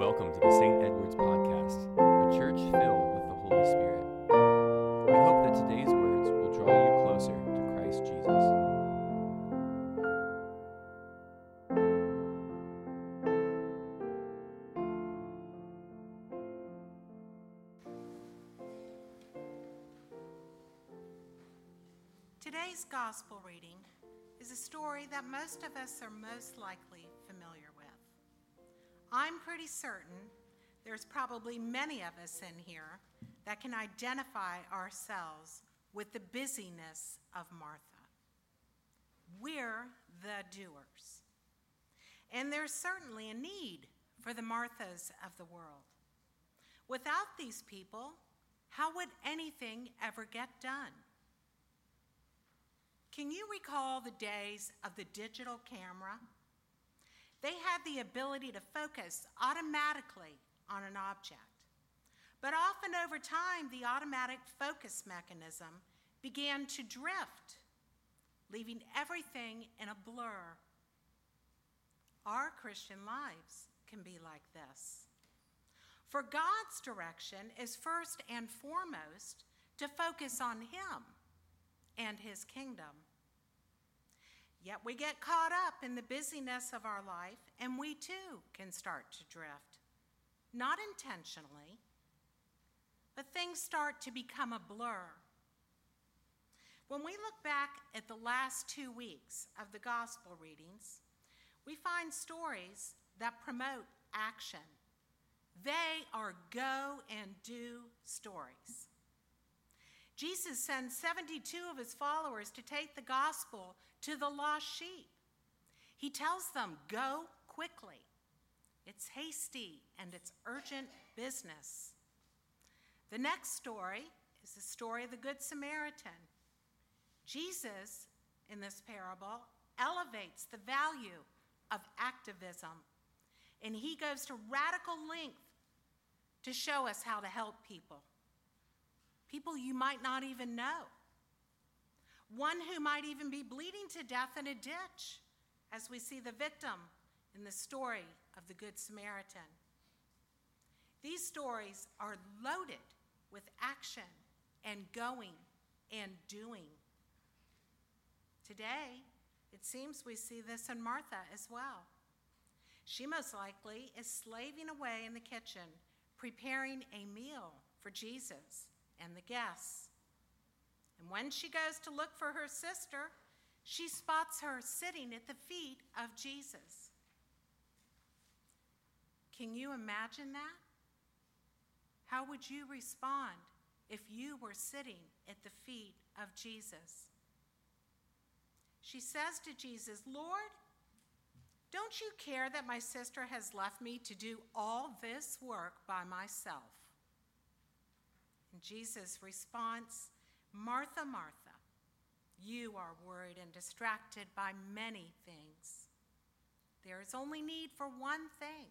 Welcome to the St. Edward's Podcast, a church filled with the Holy Spirit. We hope that today's words will draw you closer to Christ Jesus. Today's gospel reading is a story that most of us are most likely familiar with. I'm pretty certain there's probably many of us in here that can identify ourselves with the busyness of Martha. We're the doers. And there's certainly a need for the Marthas of the world. Without these people, how would anything ever get done? Can you recall the days of the digital camera? They had the ability to focus automatically on an object. But often over time, the automatic focus mechanism began to drift, leaving everything in a blur. Our Christian lives can be like this. For God's direction is first and foremost to focus on Him and His kingdom. Yet we get caught up in the busyness of our life, and we too can start to drift. Not intentionally, but things start to become a blur. When we look back at the last two weeks of the gospel readings, we find stories that promote action. They are go and do stories. Jesus sends 72 of his followers to take the gospel to the lost sheep. He tells them, Go quickly. It's hasty and it's urgent business. The next story is the story of the Good Samaritan. Jesus, in this parable, elevates the value of activism, and he goes to radical length to show us how to help people. People you might not even know one who might even be bleeding to death in a ditch, as we see the victim in the story of the Good Samaritan. These stories are loaded with action and going and doing. Today, it seems we see this in Martha as well. She most likely is slaving away in the kitchen, preparing a meal for Jesus and the guests. And when she goes to look for her sister, she spots her sitting at the feet of Jesus. Can you imagine that? How would you respond if you were sitting at the feet of Jesus? She says to Jesus, Lord, don't you care that my sister has left me to do all this work by myself? And Jesus' response Martha, Martha, you are worried and distracted by many things. There is only need for one thing.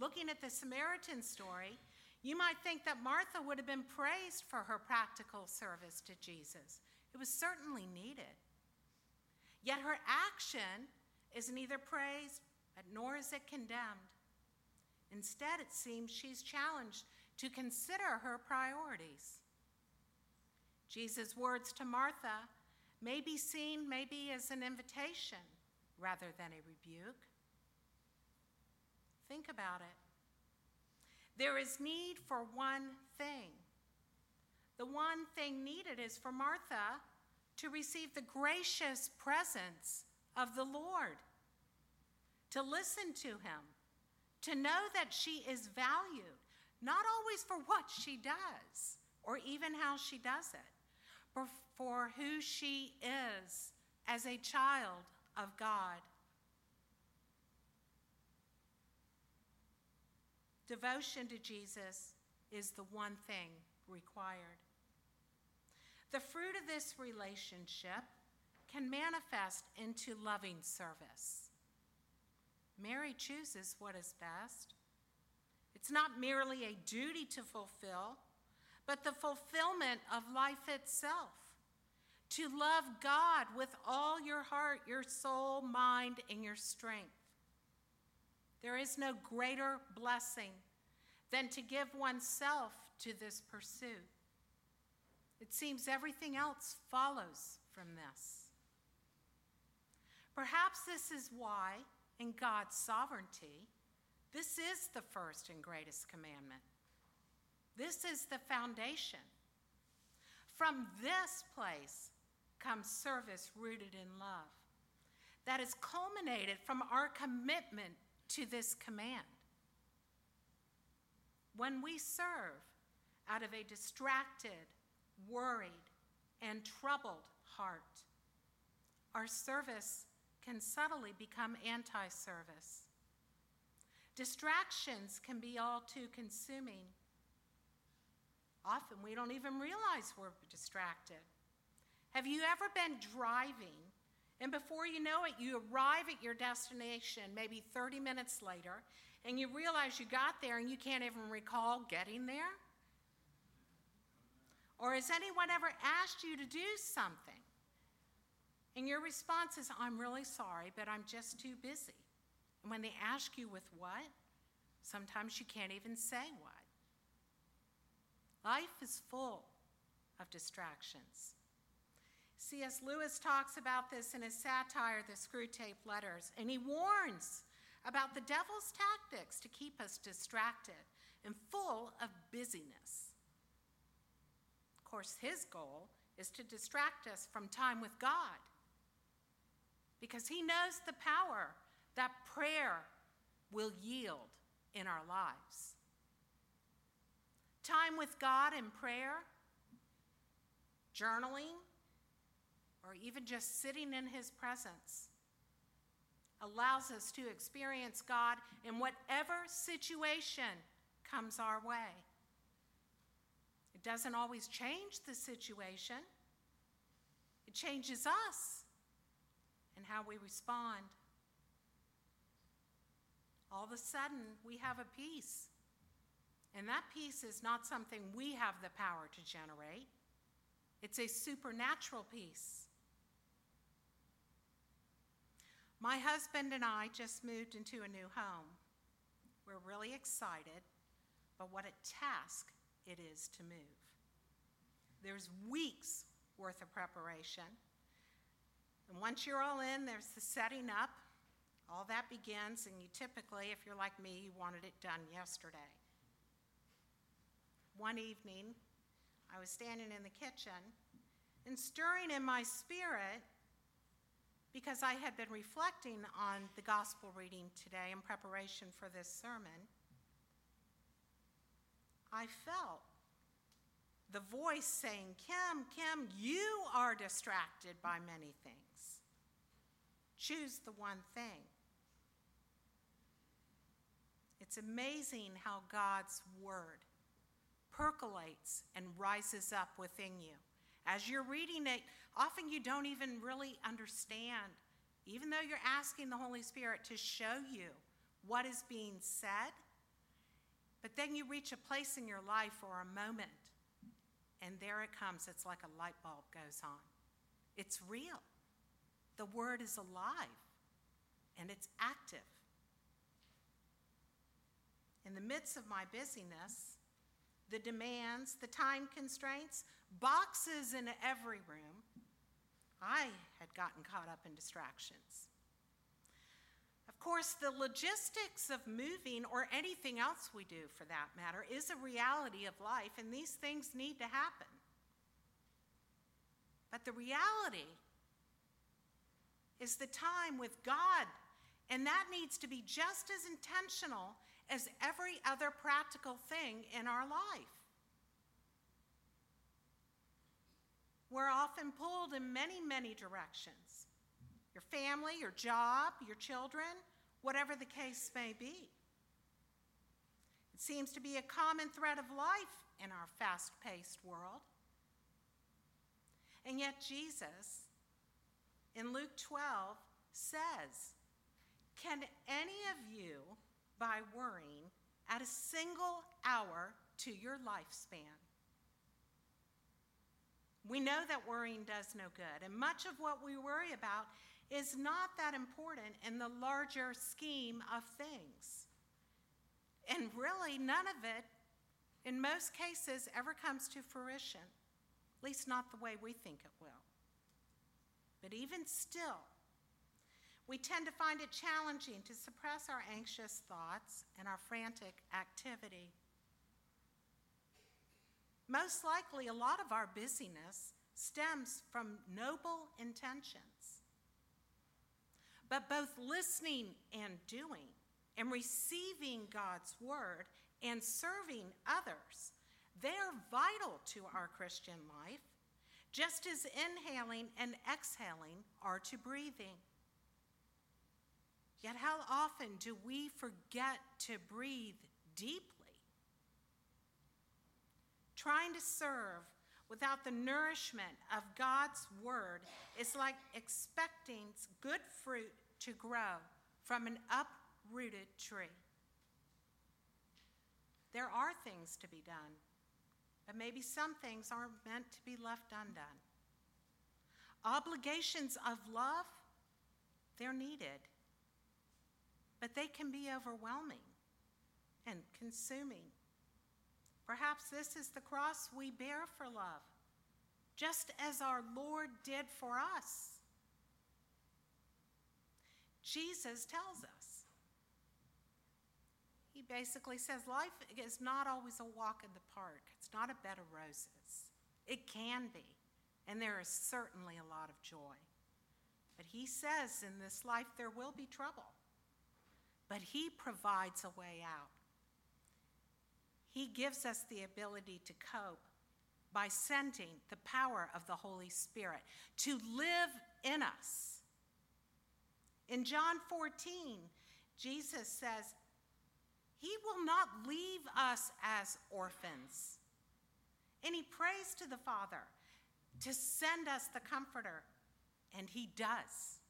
Looking at the Samaritan story, you might think that Martha would have been praised for her practical service to Jesus. It was certainly needed. Yet her action is neither praised nor is it condemned. Instead, it seems she's challenged to consider her priorities. Jesus' words to Martha may be seen maybe as an invitation rather than a rebuke. Think about it. There is need for one thing. The one thing needed is for Martha to receive the gracious presence of the Lord, to listen to him, to know that she is valued, not always for what she does or even how she does it, but for who she is as a child of God. Devotion to Jesus is the one thing required. The fruit of this relationship can manifest into loving service. Mary chooses what is best. It's not merely a duty to fulfill, but the fulfillment of life itself. To love God with all your heart, your soul, mind, and your strength. There is no greater blessing than to give oneself to this pursuit. It seems everything else follows from this. Perhaps this is why, in God's sovereignty, this is the first and greatest commandment. This is the foundation. From this place comes service rooted in love that is culminated from our commitment to this command. When we serve out of a distracted, worried, and troubled heart, our service can subtly become anti service. Distractions can be all too consuming. Often we don't even realize we're distracted. Have you ever been driving and before you know it, you arrive at your destination maybe 30 minutes later, and you realize you got there and you can't even recall getting there? Or has anyone ever asked you to do something? And your response is, I'm really sorry, but I'm just too busy. And when they ask you with what, sometimes you can't even say what. Life is full of distractions. C.S. Lewis talks about this in his satire, The Screwtape Letters, and he warns about the devil's tactics to keep us distracted and full of busyness. Of course, his goal is to distract us from time with God because he knows the power that prayer will yield in our lives. Time with God in prayer, journaling, or even just sitting in His presence allows us to experience God in whatever situation comes our way. It doesn't always change the situation, it changes us and how we respond. All of a sudden, we have a peace. And that peace is not something we have the power to generate, it's a supernatural peace. My husband and I just moved into a new home. We're really excited, but what a task it is to move. There's weeks worth of preparation. And once you're all in, there's the setting up. All that begins, and you typically, if you're like me, you wanted it done yesterday. One evening, I was standing in the kitchen, and stirring in my spirit because I had been reflecting on the gospel reading today in preparation for this sermon, I felt the voice saying, Kim, Kim, you are distracted by many things. Choose the one thing. It's amazing how God's word percolates and rises up within you. As you're reading it, often you don't even really understand, even though you're asking the Holy Spirit to show you what is being said. But then you reach a place in your life or a moment, and there it comes. It's like a light bulb goes on. It's real. The word is alive, and it's active. In the midst of my busyness, the demands, the time constraints, boxes in every room, I had gotten caught up in distractions. Of course, the logistics of moving or anything else we do for that matter is a reality of life, and these things need to happen. But the reality is the time with God, and that needs to be just as intentional as every other practical thing in our life. We're often pulled in many, many directions your family, your job, your children, whatever the case may be. It seems to be a common thread of life in our fast paced world. And yet, Jesus in Luke 12 says, Can any of you, by worrying, add a single hour to your lifespan? We know that worrying does no good, and much of what we worry about is not that important in the larger scheme of things. And really, none of it, in most cases, ever comes to fruition, at least not the way we think it will. But even still, we tend to find it challenging to suppress our anxious thoughts and our frantic activity. Most likely, a lot of our busyness stems from noble intentions. But both listening and doing, and receiving God's word and serving others, they're vital to our Christian life, just as inhaling and exhaling are to breathing. Yet, how often do we forget to breathe deeply? Trying to serve without the nourishment of God's word is like expecting good fruit to grow from an uprooted tree. There are things to be done, but maybe some things aren't meant to be left undone. Obligations of love, they're needed, but they can be overwhelming and consuming. Perhaps this is the cross we bear for love, just as our Lord did for us. Jesus tells us. He basically says life is not always a walk in the park, it's not a bed of roses. It can be, and there is certainly a lot of joy. But he says in this life there will be trouble, but he provides a way out. He gives us the ability to cope by sending the power of the Holy Spirit to live in us. In John 14, Jesus says, He will not leave us as orphans. And He prays to the Father to send us the Comforter, and He does.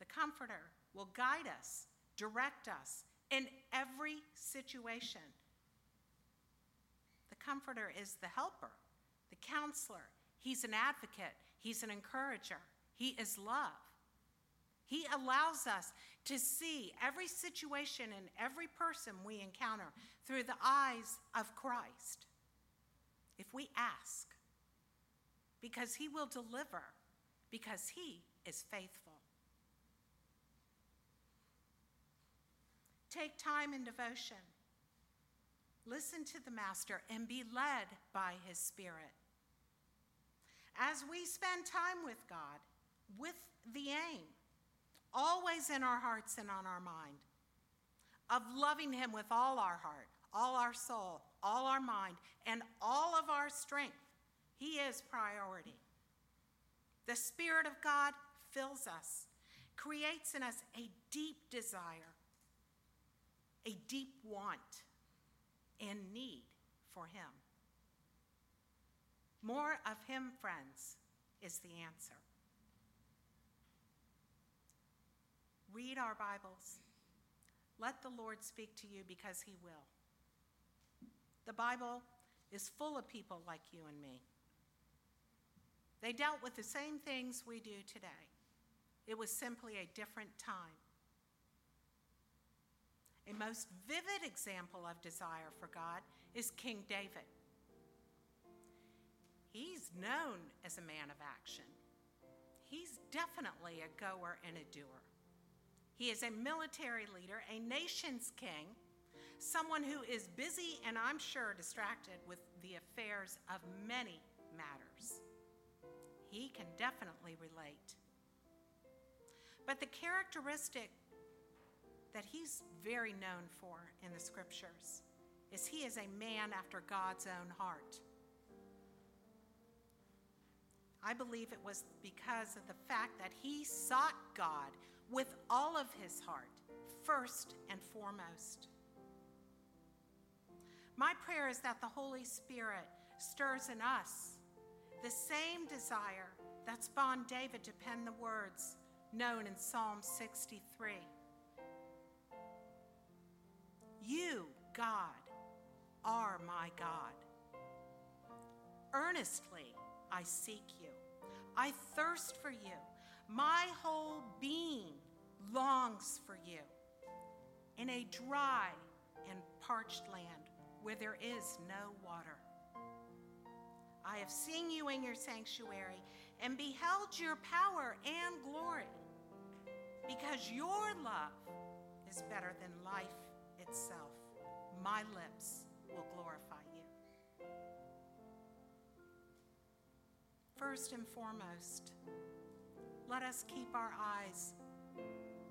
The Comforter will guide us, direct us, in every situation. The comforter is the helper, the counselor. He's an advocate, he's an encourager, he is love. He allows us to see every situation and every person we encounter through the eyes of Christ. If we ask, because he will deliver, because he is faithful. Take time in devotion. Listen to the Master and be led by his Spirit. As we spend time with God, with the aim, always in our hearts and on our mind, of loving him with all our heart, all our soul, all our mind, and all of our strength, he is priority. The Spirit of God fills us, creates in us a deep desire a deep want and need for Him. More of Him, friends, is the answer. Read our Bibles. Let the Lord speak to you because He will. The Bible is full of people like you and me. They dealt with the same things we do today. It was simply a different time. A most vivid example of desire for God is King David. He's known as a man of action. He's definitely a goer and a doer. He is a military leader, a nation's king, someone who is busy and I'm sure distracted with the affairs of many matters. He can definitely relate. But the characteristic that he's very known for in the scriptures is he is a man after God's own heart. I believe it was because of the fact that he sought God with all of his heart, first and foremost. My prayer is that the Holy Spirit stirs in us the same desire that spawned David to pen the words known in Psalm 63. You, God, are my God. Earnestly I seek you. I thirst for you. My whole being longs for you. In a dry and parched land where there is no water. I have seen you in your sanctuary and beheld your power and glory, because your love is better than life itself. My lips will glorify you. First and foremost, let us keep our eyes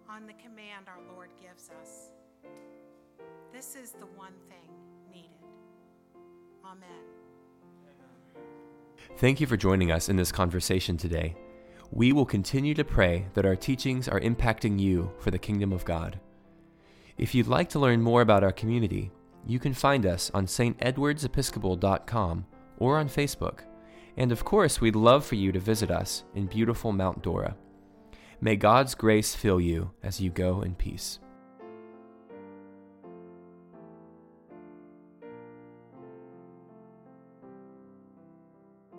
on the command our Lord gives us. This is the one thing needed. Amen. Thank you for joining us in this conversation today. We will continue to pray that our teachings are impacting you for the kingdom of God. If you'd like to learn more about our community, you can find us on stedwardsepiscopal.com or on Facebook. And of course, we'd love for you to visit us in beautiful Mount Dora. May God's grace fill you as you go in peace.